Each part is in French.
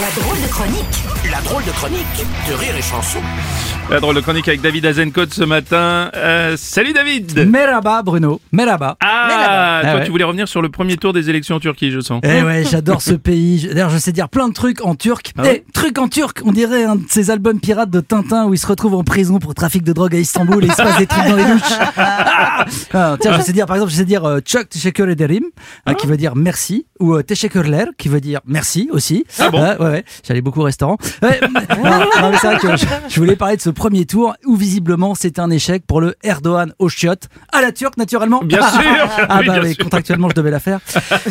La drôle de chronique La drôle de chronique de Rire et Chanson. La drôle de chronique avec David Azencott ce matin. Euh, salut David Merhaba Bruno, merhaba. Ah, Ah toi ouais. tu voulais revenir sur le premier tour des élections en Turquie, je sens. Eh ouais, j'adore ce pays. Je- D'ailleurs, je sais dire plein de trucs en turc. Ah Eh, trucs en turc, on dirait un de ces albums pirates de Tintin où il se retrouve en prison pour trafic de drogue à Istanbul et il se passe des trucs dans les douches. Ah Ah, tiens, je sais dire, par exemple, je sais dire euh, Çok teşekkür ederim, hein, qui veut dire merci, ou euh, teşekkürler, qui veut dire merci aussi. Ah bon Ouais, ouais, ouais. J'allais beaucoup au restaurant. Ouais, non, non, mais c'est vrai que je, je voulais parler de ce premier tour où visiblement c'était un échec pour le Erdogan au chiottes, à la turque naturellement. Bien sûr Ah Oui, bah sûr. contractuellement je devais la faire.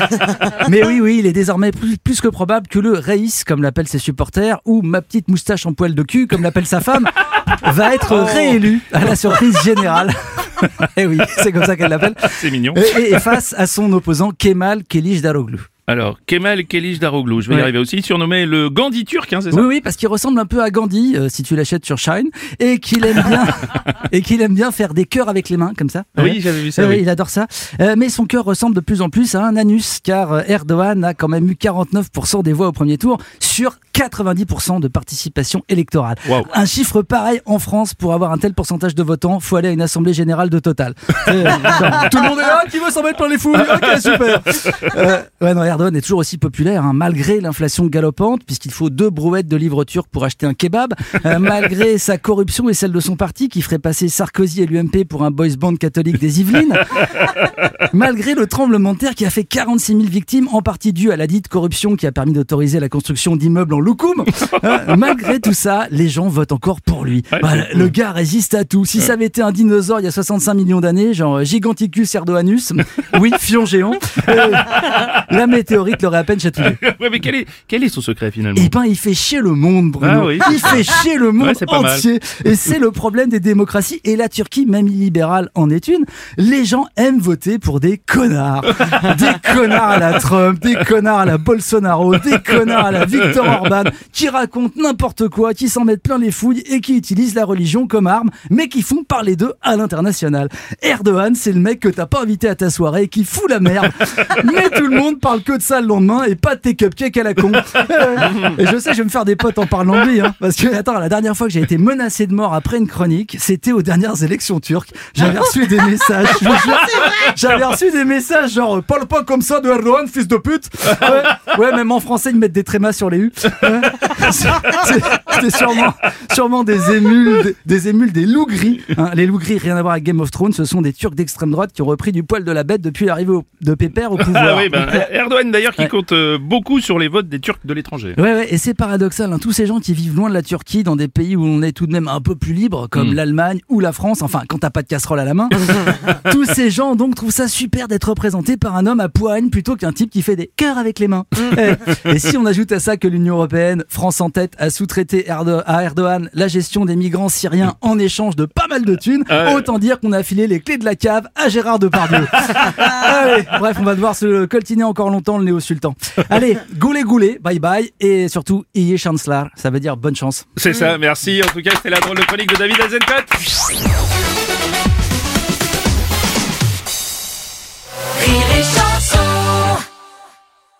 Mais oui, oui, il est désormais plus, plus que probable que le Reis, comme l'appellent ses supporters, ou ma petite moustache en poil de cul, comme l'appelle sa femme, va être Oh. réélu à la surprise générale. Et oui, c'est comme ça qu'elle l'appelle. C'est mignon. Et, face à son opposant Kemal Kılıçdaroğlu. Alors, Kemal Kılıçdaroğlu, Daroglu, je vais y arriver aussi, surnommé le Gandhi turc, hein, c'est ça Oui, oui, parce qu'il ressemble un peu à Gandhi, euh, si tu l'achètes sur Shine, et qu'il aime bien, et qu'il aime bien faire des cœurs avec les mains, comme ça. Oui, Ouais. j'avais vu ça, oui. Il adore ça. Euh, mais son cœur ressemble de plus en plus à un anus, car euh, Erdogan a quand même eu 49% des voix au premier tour sur 90% de participation électorale. Un chiffre pareil en France pour avoir un tel pourcentage de votants, faut aller à une assemblée générale de Total. Genre, tout le monde est là, qui veut s'en mettre plein les fouilles Ok, super. Ouais, non, Est toujours aussi populaire, hein, malgré l'inflation galopante, puisqu'il faut deux brouettes de livres turcs pour acheter un kebab, euh, malgré sa corruption et celle de son parti, qui ferait passer Sarkozy et l'UMP pour un boys band catholique des Yvelines, malgré le tremblement de terre qui a fait 46 000 victimes, en partie dû à la dite corruption qui a permis d'autoriser la construction d'immeubles en loukoum. Euh, malgré tout ça, les gens votent encore pour lui. Voilà, le gars résiste à tout. Si ça avait été un dinosaure il y a 65 millions d'années, genre Giganticus erdoanus, oui, fion géant, euh, la météorite l'aurait à peine chatouillé. ouais, mais quel est, quel est son secret finalement Eh ben, il fait chier le monde, Bruno. Ah oui. Il fait chier le monde Ouais, mal. entier. Et c'est le problème des démocraties. Et la Turquie, même illibérale, en est une. Les gens aiment voter pour des connards. Des connards à la Trump, des connards à la Bolsonaro, des connards à la Viktor Orban, qui racontent n'importe quoi, qui s'en mettent plein les fouilles et qui utilisent la religion comme arme, mais qui font parler d'eux à l'international. Erdogan, c'est le mec que t'as pas invité à ta soirée et qui fout la merde. Mais tout le monde parle que de ça le lendemain et pas de tes cupcakes à la con. Et je sais, je vais me faire des potes en parlant de lui, hein, parce que attends, la dernière fois que j'ai été menacé de mort après une chronique, c'était aux dernières élections turques. J'avais reçu des messages. J'avais reçu des messages genre parle pas comme ça de Erdogan, fils de pute. Ouais, ouais, même en français ils mettent des trémas sur les U. Ouais. C'est- C'était sûrement, sûrement des émules, des, émules des loups gris. hein. Les loups gris, rien à voir avec Game of Thrones, ce sont des Turcs d'extrême droite qui ont repris du poil de la bête depuis l'arrivée de Pépère au pouvoir. Ah oui, ben, Erdogan d'ailleurs qui Ouais. compte euh, beaucoup sur les votes des Turcs de l'étranger. Ouais, ouais, et c'est paradoxal, hein, tous ces gens qui vivent loin de la Turquie, dans des pays où on est tout de même un peu plus libre, comme Mm. l'Allemagne ou la France, enfin, quand t'as pas de casserole à la main, tous ces gens donc trouvent ça super d'être représentés par un homme à poigne plutôt qu'un type qui fait des cœurs avec les mains. Eh, et si on ajoute à ça que l'Union Européenne, France en tête, a sous-traité Erdo- à Erdogan la gestion des migrants syriens en échange de pas mal de thunes, Ah autant dire qu'on a filé les clés de la cave à Gérard Depardieu. Allez, bref, on va devoir se coltiner encore longtemps le néo-sultan. Allez, goulé goulé, bye bye, et surtout, Iye Chancellor, ça veut dire bonne chance. C'est ça, merci. En tout cas, c'était la drôle de chronique de David Azencott.